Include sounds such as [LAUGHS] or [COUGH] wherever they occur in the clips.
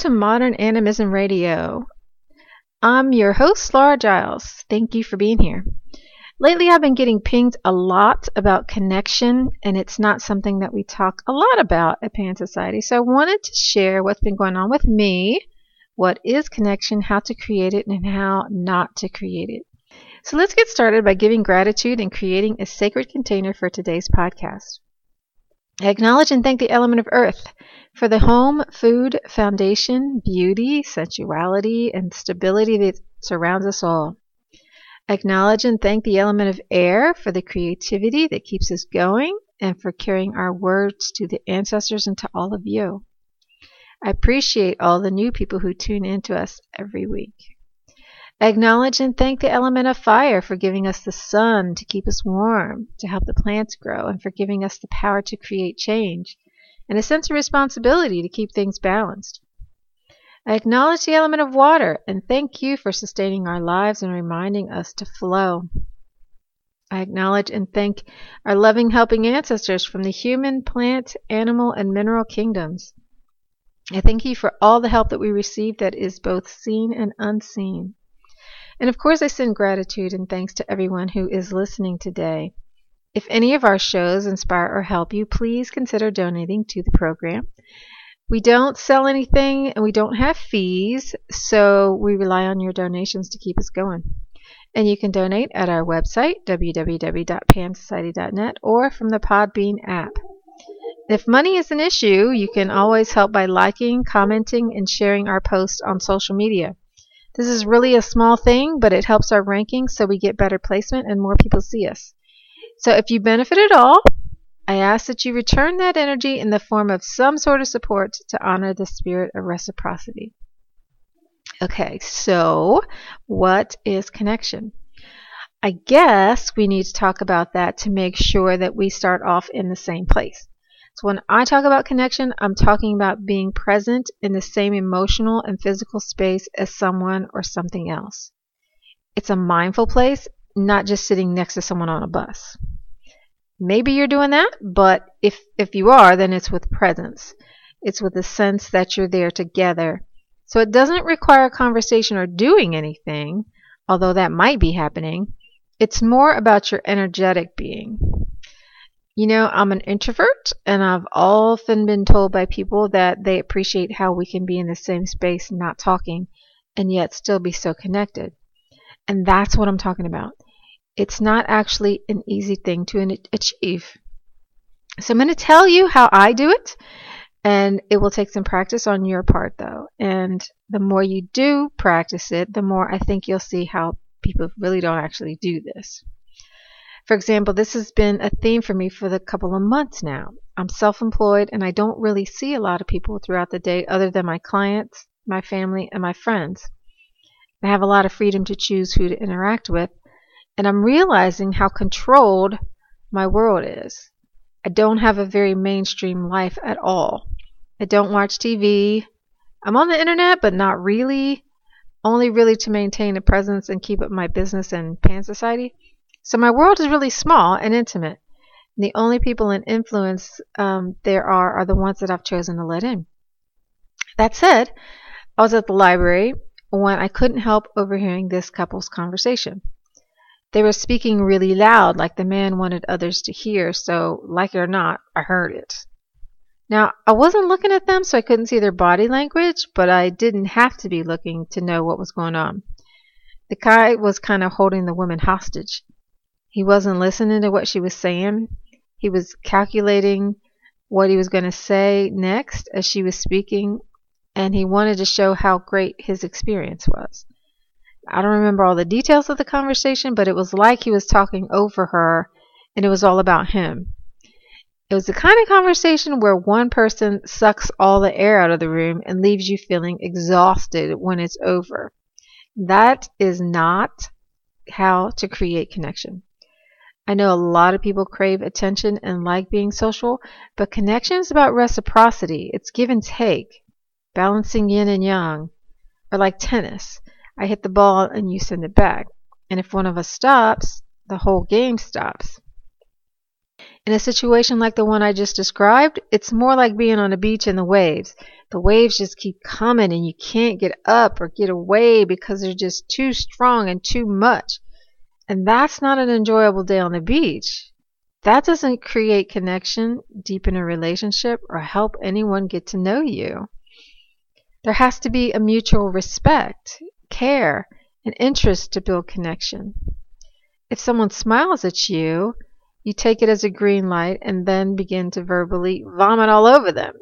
to Modern Animism Radio. I'm your host, Laura Giles. Thank you for being here. Lately, I've been getting pinged a lot about connection, and it's not something that we talk a lot about at Pan Society. So I wanted to share what's been going on with me, what is connection, how to create it, and how not to create it. So let's get started by giving gratitude and creating a sacred container for today's podcast. I acknowledge and thank the element of earth for the home, food, foundation, beauty, sensuality, and stability that surrounds us all. Acknowledge and thank the element of air for the creativity that keeps us going and for carrying our words to the ancestors and to all of you. I appreciate all the new people who tune in to us every week. Acknowledge and thank the element of fire for giving us the sun to keep us warm, to help the plants grow, and for giving us the power to create change and a sense of responsibility to keep things balanced. I acknowledge the element of water and thank you for sustaining our lives and reminding us to flow. I acknowledge and thank our loving, helping ancestors from the human, plant, animal, and mineral kingdoms. I thank you for all the help that we receive that is both seen and unseen. And of course, I send gratitude and thanks to everyone who is listening today. If any of our shows inspire or help you, please consider donating to the program. We don't sell anything and we don't have fees, so we rely on your donations to keep us going. And you can donate at our website, www.pansociety.net, or from the Podbean app. If money is an issue, you can always help by liking, commenting, and sharing our posts on social media. This is really a small thing, but it helps our rankings so we get better placement and more people see us. So if you benefit at all, I ask that you return that energy in the form of some sort of support to honor the spirit of reciprocity. Okay, so what is connection? I guess we need to talk about that to make sure that we start off in the same place. So when I talk about connection, I'm talking about being present in the same emotional and physical space as someone or something else. It's a mindful place not just sitting next to someone on a bus. Maybe you're doing that, but if if you are, then it's with presence. It's with the sense that you're there together. So it doesn't require conversation or doing anything, although that might be happening. It's more about your energetic being. You know, I'm an introvert, and I've often been told by people that they appreciate how we can be in the same space not talking and yet still be so connected. And that's what I'm talking about. It's not actually an easy thing to achieve. So I'm going to tell you how I do it, and it will take some practice on your part, though. And the more you do practice it, the more I think you'll see how people really don't actually do this. For example, this has been a theme for me for the couple of months now. I'm self employed and I don't really see a lot of people throughout the day other than my clients, my family, and my friends. I have a lot of freedom to choose who to interact with, and I'm realizing how controlled my world is. I don't have a very mainstream life at all. I don't watch TV. I'm on the internet, but not really, only really to maintain a presence and keep up my business and Pan Society. So my world is really small and intimate. the only people in influence um, there are are the ones that I've chosen to let in. That said, I was at the library when I couldn't help overhearing this couple's conversation. They were speaking really loud, like the man wanted others to hear, so, like it or not, I heard it. Now, I wasn't looking at them, so I couldn't see their body language, but I didn't have to be looking to know what was going on. The guy was kind of holding the woman hostage. He wasn't listening to what she was saying. He was calculating what he was going to say next as she was speaking and he wanted to show how great his experience was. I don't remember all the details of the conversation, but it was like he was talking over her and it was all about him. It was the kind of conversation where one person sucks all the air out of the room and leaves you feeling exhausted when it's over. That is not how to create connection. I know a lot of people crave attention and like being social, but connection is about reciprocity. It's give and take balancing yin and yang, or like tennis. I hit the ball and you send it back. And if one of us stops, the whole game stops. In a situation like the one I just described, it's more like being on a beach in the waves. The waves just keep coming and you can't get up or get away because they're just too strong and too much. And that's not an enjoyable day on the beach. That doesn't create connection, deepen a relationship, or help anyone get to know you. There has to be a mutual respect, care, and interest to build connection. If someone smiles at you, you take it as a green light and then begin to verbally vomit all over them.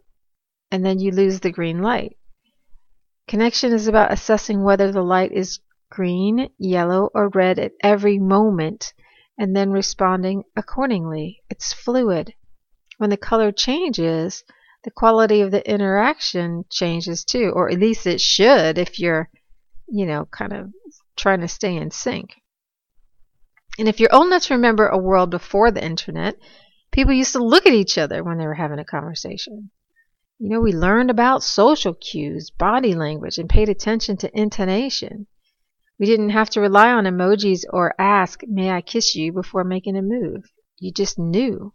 And then you lose the green light. Connection is about assessing whether the light is green, yellow, or red at every moment and then responding accordingly. It's fluid. When the color changes, the quality of the interaction changes too, or at least it should if you're, you know, kind of trying to stay in sync. And if you're old enough to remember a world before the internet, people used to look at each other when they were having a conversation. You know, we learned about social cues, body language, and paid attention to intonation. We didn't have to rely on emojis or ask, May I kiss you before making a move. You just knew.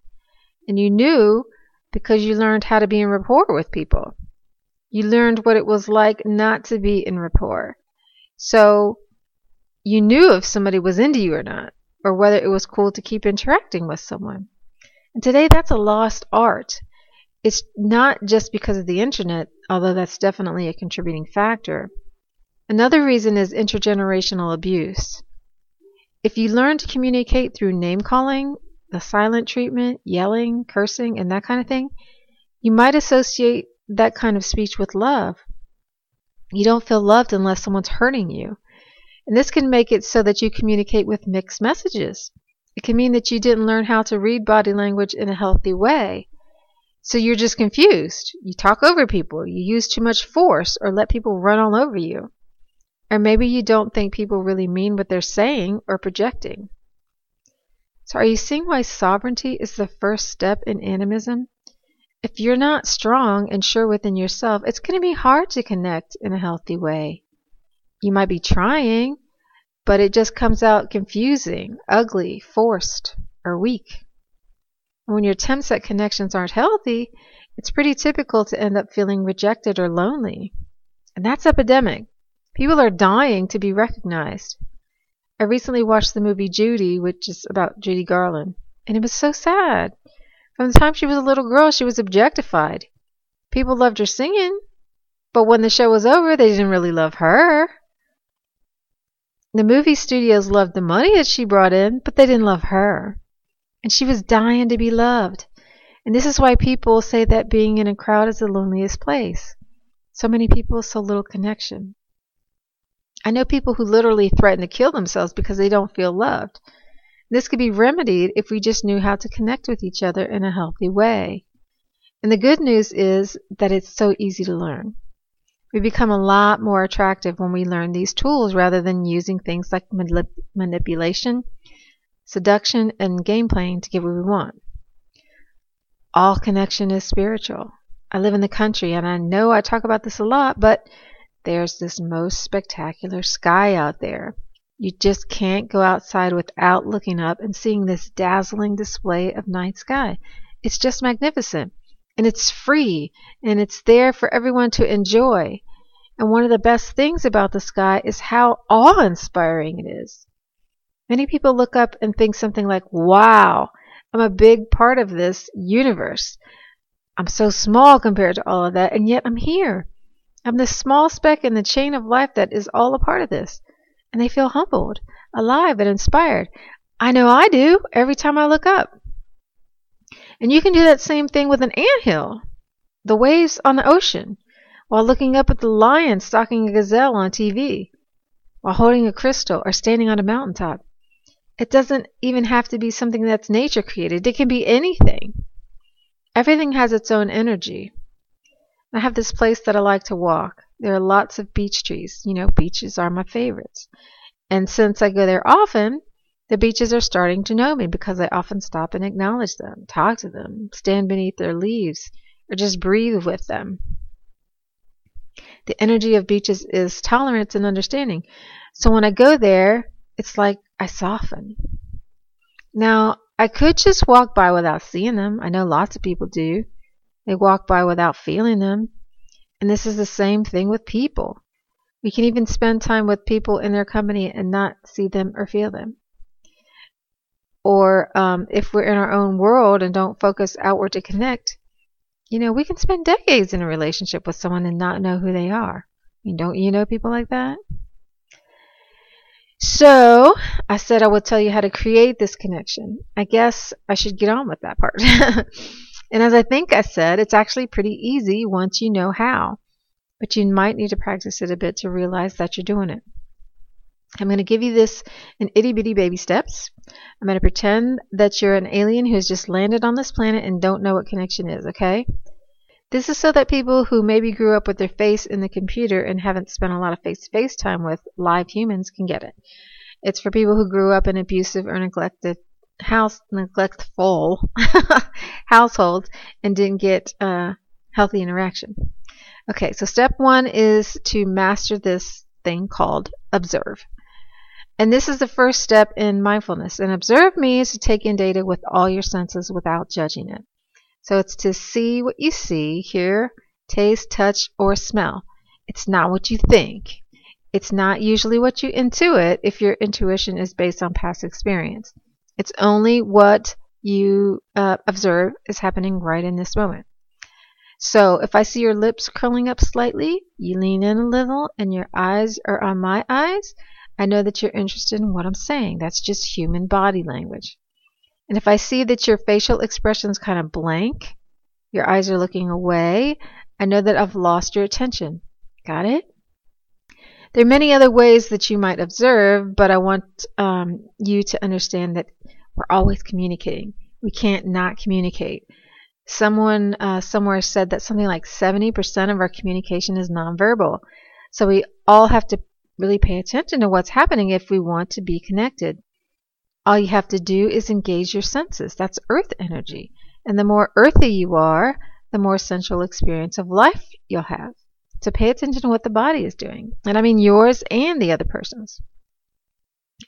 And you knew because you learned how to be in rapport with people. You learned what it was like not to be in rapport. So you knew if somebody was into you or not, or whether it was cool to keep interacting with someone. And today that's a lost art. It's not just because of the internet, although that's definitely a contributing factor. Another reason is intergenerational abuse. If you learn to communicate through name calling, the silent treatment, yelling, cursing, and that kind of thing, you might associate that kind of speech with love. You don't feel loved unless someone's hurting you. And this can make it so that you communicate with mixed messages. It can mean that you didn't learn how to read body language in a healthy way. So you're just confused. You talk over people, you use too much force, or let people run all over you. Or maybe you don't think people really mean what they're saying or projecting. So, are you seeing why sovereignty is the first step in animism? If you're not strong and sure within yourself, it's going to be hard to connect in a healthy way. You might be trying, but it just comes out confusing, ugly, forced, or weak. when your attempts at connections aren't healthy, it's pretty typical to end up feeling rejected or lonely. And that's epidemic. People are dying to be recognized. I recently watched the movie Judy, which is about Judy Garland, and it was so sad. From the time she was a little girl, she was objectified. People loved her singing, but when the show was over, they didn't really love her. The movie studios loved the money that she brought in, but they didn't love her. And she was dying to be loved. And this is why people say that being in a crowd is the loneliest place. So many people, so little connection. I know people who literally threaten to kill themselves because they don't feel loved. This could be remedied if we just knew how to connect with each other in a healthy way. And the good news is that it's so easy to learn. We become a lot more attractive when we learn these tools rather than using things like manip manipulation, seduction, and game playing to get what we want. All connection is spiritual. I live in the country and I know I talk about this a lot, but there's this most spectacular sky out there. You just can't go outside without looking up and seeing this dazzling display of night sky. It's just magnificent. And it's free. And it's there for everyone to enjoy. And one of the best things about the sky is how awe inspiring it is. Many people look up and think something like, wow, I'm a big part of this universe. I'm so small compared to all of that, and yet I'm here. I'm this small speck in the chain of life that is all a part of this. And they feel humbled, alive, and inspired. I know I do every time I look up. And you can do that same thing with an ant hill, the waves on the ocean, while looking up at the lion stalking a gazelle on TV, while holding a crystal or standing on a mountaintop. It doesn't even have to be something that's nature created. It can be anything. Everything has its own energy. I have this place that I like to walk. There are lots of beech trees. You know, beeches are my favorites. And since I go there often, the beeches are starting to know me because I often stop and acknowledge them, talk to them, stand beneath their leaves, or just breathe with them. The energy of beeches is tolerance and understanding. So when I go there, it's like I soften. Now, I could just walk by without seeing them. I know lots of people do. They walk by without feeling them. And this is the same thing with people. We can even spend time with people in their company and not see them or feel them. Or um, if we're in our own world and don't focus outward to connect, you know, we can spend decades in a relationship with someone and not know who they are. I mean, don't you know people like that? So I said I would tell you how to create this connection. I guess I should get on with that part. [LAUGHS] and as I think I said, it's actually pretty easy once you know how but you might need to practice it a bit to realize that you're doing it. I'm going to give you this in itty bitty baby steps. I'm going to pretend that you're an alien who's just landed on this planet and don't know what connection is, okay? This is so that people who maybe grew up with their face in the computer and haven't spent a lot of face to face time with live humans can get it. It's for people who grew up in abusive or neglected house neglectful [LAUGHS] households and didn't get uh, healthy interaction. Okay, so step one is to master this thing called observe. And this is the first step in mindfulness. And observe means to take in data with all your senses without judging it. So it's to see what you see, hear, taste, touch, or smell. It's not what you think. It's not usually what you intuit if your intuition is based on past experience. It's only what you uh, observe is happening right in this moment. So if I see your lips curling up slightly, you lean in a little, and your eyes are on my eyes, I know that you're interested in what I'm saying. That's just human body language. And if I see that your facial expression is kind of blank, your eyes are looking away, I know that I've lost your attention. Got it? There are many other ways that you might observe, but I want um, you to understand that we're always communicating. We can't not communicate. Someone uh, somewhere said that something like 70% of our communication is nonverbal. So we all have to really pay attention to what's happening if we want to be connected. All you have to do is engage your senses. That's earth energy. And the more earthy you are, the more sensual experience of life you'll have. So pay attention to what the body is doing. And I mean yours and the other person's.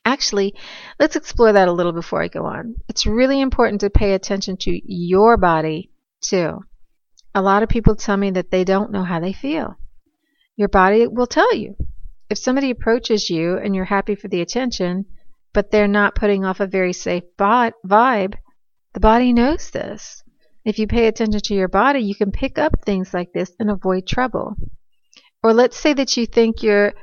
Actually, let's explore that a little before I go on. It's really important to pay attention to your body, too. A lot of people tell me that they don't know how they feel. Your body will tell you. If somebody approaches you and you're happy for the attention, but they're not putting off a very safe vibe, the body knows this. If you pay attention to your body, you can pick up things like this and avoid trouble. Or let's say that you think you're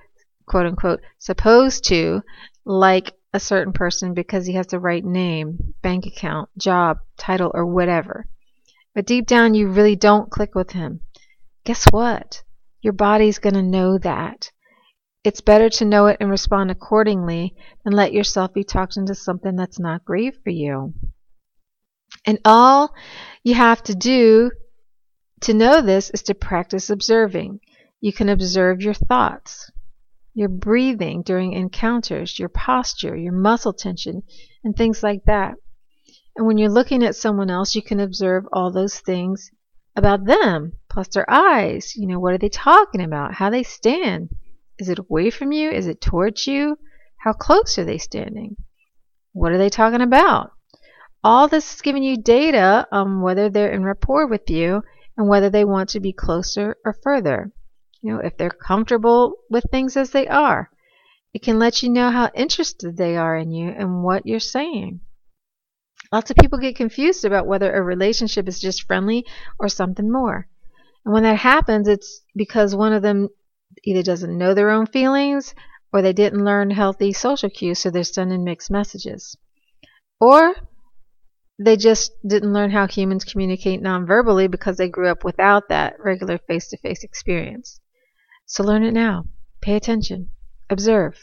quote unquote supposed to like a certain person because he has the right name, bank account, job, title, or whatever. But deep down, you really don't click with him. Guess what? Your body's going to know that. It's better to know it and respond accordingly than let yourself be talked into something that's not great for you. And all you have to do to know this is to practice observing. You can observe your thoughts your breathing during encounters, your posture, your muscle tension, and things like that. And when you're looking at someone else, you can observe all those things about them, plus their eyes. You know, what are they talking about? How they stand. Is it away from you? Is it towards you? How close are they standing? What are they talking about? All this is giving you data on whether they're in rapport with you and whether they want to be closer or further you know, if they're comfortable with things as they are. It can let you know how interested they are in you and what you're saying. Lots of people get confused about whether a relationship is just friendly or something more. And when that happens, it's because one of them either doesn't know their own feelings or they didn't learn healthy social cues, so they're sending mixed messages. Or they just didn't learn how humans communicate nonverbally because they grew up without that regular face to face experience. So learn it now. Pay attention. Observe.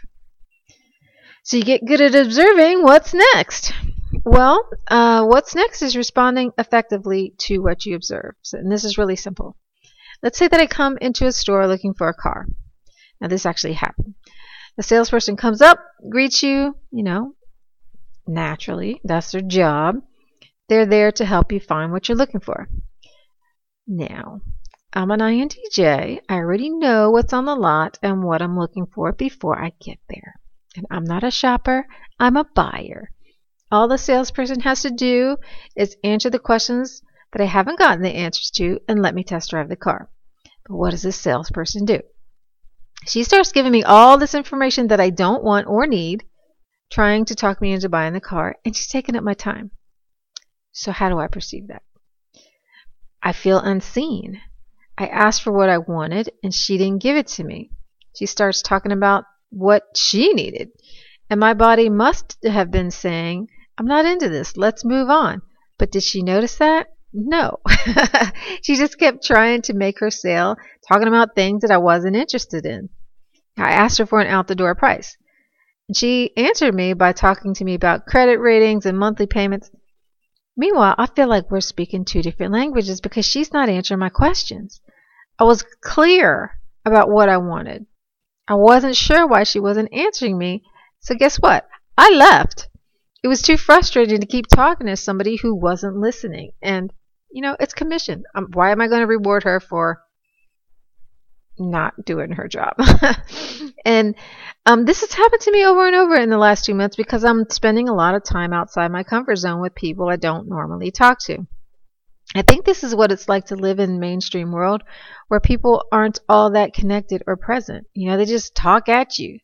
So you get good at observing. What's next? Well, uh, what's next is responding effectively to what you observe. So, and this is really simple. Let's say that I come into a store looking for a car. Now, this actually happened. The salesperson comes up, greets you, you know, naturally. That's their job. They're there to help you find what you're looking for. Now, I'm an INTJ. I already know what's on the lot and what I'm looking for before I get there. And I'm not a shopper, I'm a buyer. All the salesperson has to do is answer the questions that I haven't gotten the answers to and let me test drive the car. But what does this salesperson do? She starts giving me all this information that I don't want or need, trying to talk me into buying the car, and she's taking up my time. So, how do I perceive that? I feel unseen. I asked for what I wanted, and she didn't give it to me. She starts talking about what she needed. And my body must have been saying, I'm not into this. Let's move on. But did she notice that? No. [LAUGHS] she just kept trying to make her sale, talking about things that I wasn't interested in. I asked her for an out the door price. And she answered me by talking to me about credit ratings and monthly payments. Meanwhile, I feel like we're speaking two different languages because she's not answering my questions. I was clear about what I wanted. I wasn't sure why she wasn't answering me, so guess what? I left. It was too frustrating to keep talking to somebody who wasn't listening. And, you know, it's commission. Um, why am I going to reward her for not doing her job? [LAUGHS] and um, this has happened to me over and over in the last two months because I'm spending a lot of time outside my comfort zone with people I don't normally talk to. I think this is what it's like to live in mainstream world where people aren't all that connected or present. You know, they just talk at you.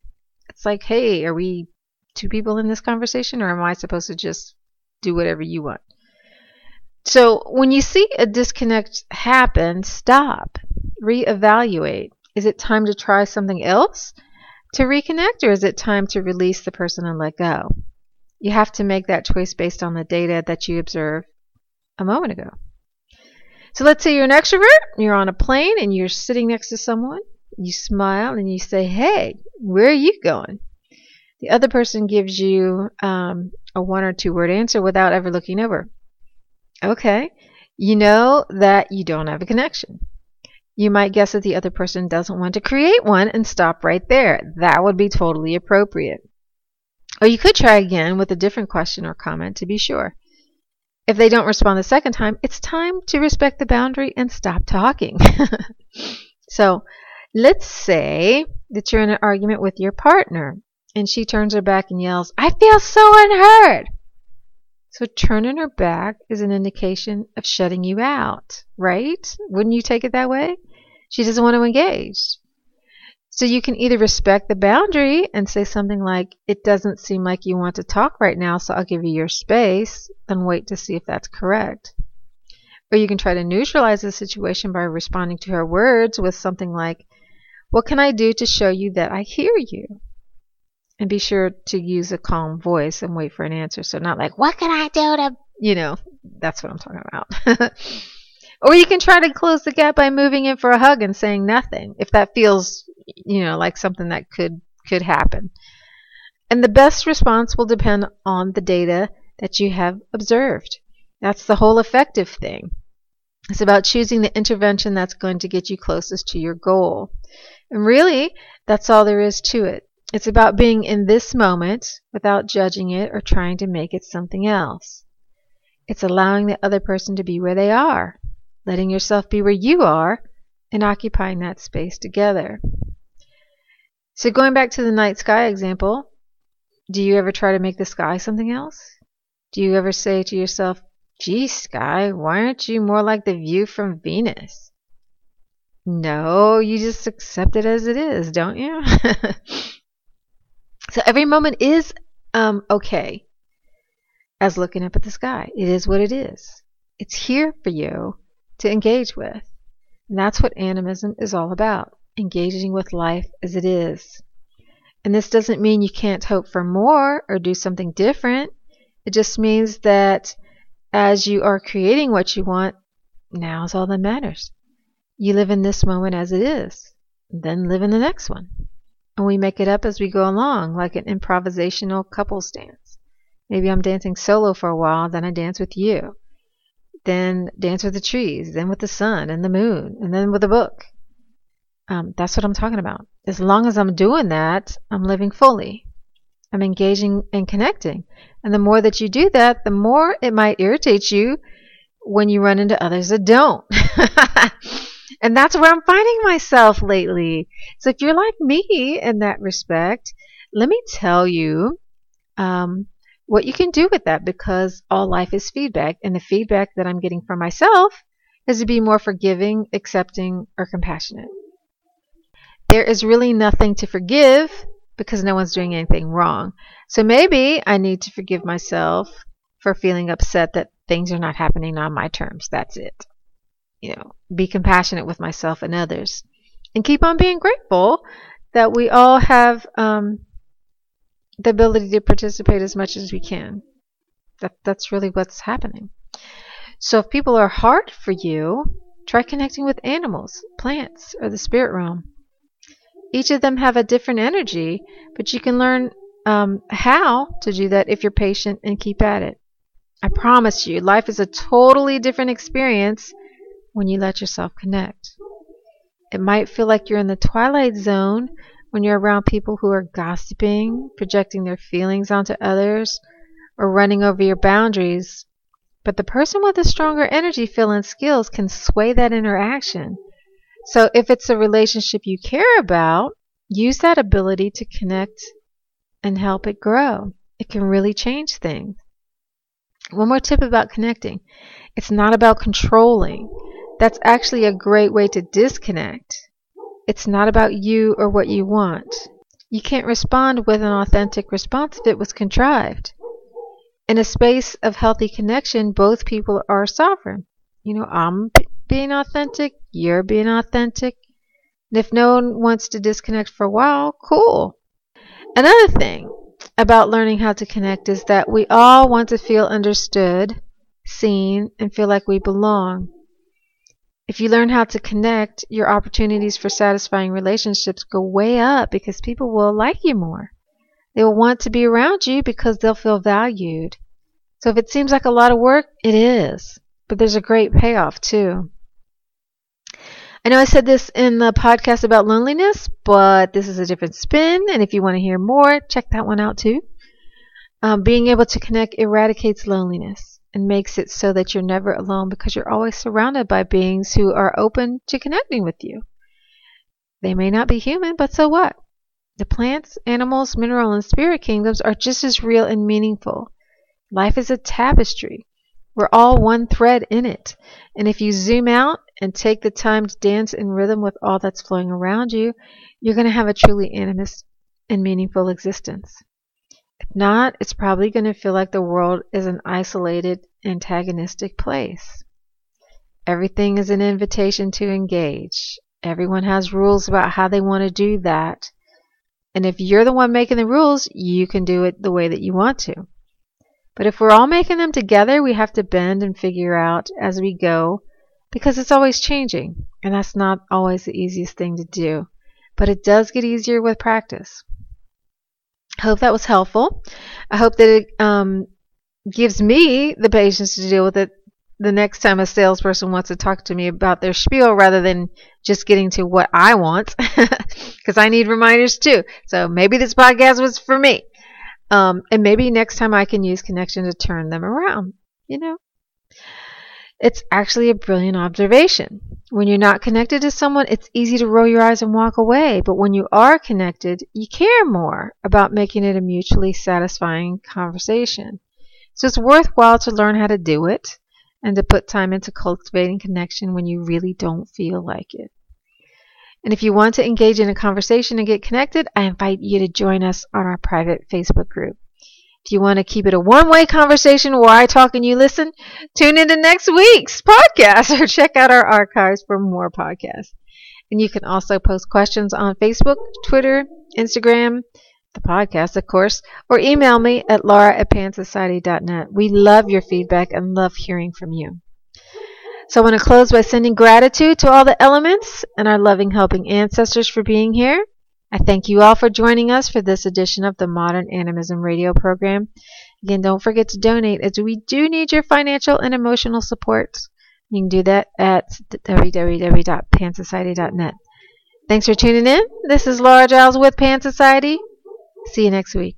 It's like, hey, are we two people in this conversation or am I supposed to just do whatever you want? So when you see a disconnect happen, stop, reevaluate. Is it time to try something else to reconnect or is it time to release the person and let go? You have to make that choice based on the data that you observed a moment ago. So let's say you're an extrovert, you're on a plane and you're sitting next to someone. You smile and you say, Hey, where are you going? The other person gives you um, a one or two word answer without ever looking over. Okay, you know that you don't have a connection. You might guess that the other person doesn't want to create one and stop right there. That would be totally appropriate. Or you could try again with a different question or comment to be sure. If they don't respond the second time, it's time to respect the boundary and stop talking. [LAUGHS] so let's say that you're in an argument with your partner and she turns her back and yells, I feel so unheard. So turning her back is an indication of shutting you out, right? Wouldn't you take it that way? She doesn't want to engage. So you can either respect the boundary and say something like, It doesn't seem like you want to talk right now, so I'll give you your space, and wait to see if that's correct. Or you can try to neutralize the situation by responding to her words with something like, What can I do to show you that I hear you? And be sure to use a calm voice and wait for an answer. So, not like, What can I do to, you know, that's what I'm talking about. [LAUGHS] or you can try to close the gap by moving in for a hug and saying nothing if that feels you know, like something that could could happen. And the best response will depend on the data that you have observed. That's the whole effective thing. It's about choosing the intervention that's going to get you closest to your goal. And really, that's all there is to it. It's about being in this moment without judging it or trying to make it something else. It's allowing the other person to be where they are, letting yourself be where you are, and occupying that space together. So going back to the night sky example, do you ever try to make the sky something else? Do you ever say to yourself, gee, sky, why aren't you more like the view from Venus? No, you just accept it as it is, don't you? [LAUGHS] so every moment is um, okay as looking up at the sky. It is what it is. It's here for you to engage with. And that's what animism is all about engaging with life as it is. And this doesn't mean you can't hope for more or do something different. It just means that as you are creating what you want, now is all that matters. You live in this moment as it is, then live in the next one. And we make it up as we go along, like an improvisational couples dance. Maybe I'm dancing solo for a while, then I dance with you. Then dance with the trees, then with the sun and the moon, and then with a book. Um, that's what I'm talking about. As long as I'm doing that, I'm living fully. I'm engaging and connecting. And the more that you do that, the more it might irritate you when you run into others that don't. [LAUGHS] and that's where I'm finding myself lately. So if you're like me in that respect, let me tell you, um, what you can do with that because all life is feedback. And the feedback that I'm getting from myself is to be more forgiving, accepting, or compassionate. There is really nothing to forgive because no one's doing anything wrong. So maybe I need to forgive myself for feeling upset that things are not happening on my terms. That's it. You know, be compassionate with myself and others. And keep on being grateful that we all have um, the ability to participate as much as we can. That, that's really what's happening. So if people are hard for you, try connecting with animals, plants, or the spirit realm. Each of them have a different energy, but you can learn um, how to do that if you're patient and keep at it. I promise you, life is a totally different experience when you let yourself connect. It might feel like you're in the twilight zone when you're around people who are gossiping, projecting their feelings onto others, or running over your boundaries. But the person with a stronger energy field and skills can sway that interaction. So if it's a relationship you care about, use that ability to connect and help it grow. It can really change things. One more tip about connecting it's not about controlling. That's actually a great way to disconnect. It's not about you or what you want. You can't respond with an authentic response if it was contrived. In a space of healthy connection, both people are sovereign. You know, I'm being authentic, you're being authentic. And if no one wants to disconnect for a while, cool. Another thing about learning how to connect is that we all want to feel understood, seen, and feel like we belong. If you learn how to connect, your opportunities for satisfying relationships go way up because people will like you more. They will want to be around you because they'll feel valued. So if it seems like a lot of work, it is. But there's a great payoff too. I know I said this in the podcast about loneliness, but this is a different spin. And if you want to hear more, check that one out too. Um, being able to connect eradicates loneliness and makes it so that you're never alone because you're always surrounded by beings who are open to connecting with you. They may not be human, but so what? The plants, animals, mineral, and spirit kingdoms are just as real and meaningful. Life is a tapestry. We're all one thread in it. And if you zoom out and take the time to dance in rhythm with all that's flowing around you, you're going to have a truly animist and meaningful existence. If not, it's probably going to feel like the world is an isolated, antagonistic place. Everything is an invitation to engage. Everyone has rules about how they want to do that. And if you're the one making the rules, you can do it the way that you want to. But if we're all making them together, we have to bend and figure out as we go because it's always changing. And that's not always the easiest thing to do. But it does get easier with practice. I hope that was helpful. I hope that it um, gives me the patience to deal with it the next time a salesperson wants to talk to me about their spiel rather than just getting to what I want [LAUGHS] because I need reminders too. So maybe this podcast was for me. Um, and maybe next time I can use connection to turn them around, you know? It's actually a brilliant observation. When you're not connected to someone, it's easy to roll your eyes and walk away. But when you are connected, you care more about making it a mutually satisfying conversation. So it's worthwhile to learn how to do it and to put time into cultivating connection when you really don't feel like it. And if you want to engage in a conversation and get connected, I invite you to join us on our private Facebook group. If you want to keep it a one way conversation where I talk and you listen, tune into next week's podcast [LAUGHS] or check out our archives for more podcasts. And you can also post questions on Facebook, Twitter, Instagram, the podcast, of course, or email me at laura at pansociety.net. We love your feedback and love hearing from you. So I want to close by sending gratitude to all the elements and our loving, helping ancestors for being here. I thank you all for joining us for this edition of the Modern Animism radio program. Again, don't forget to donate as we do need your financial and emotional support. You can do that at www.pansociety.net. Thanks for tuning in. This is Laura Giles with Pan Society. See you next week.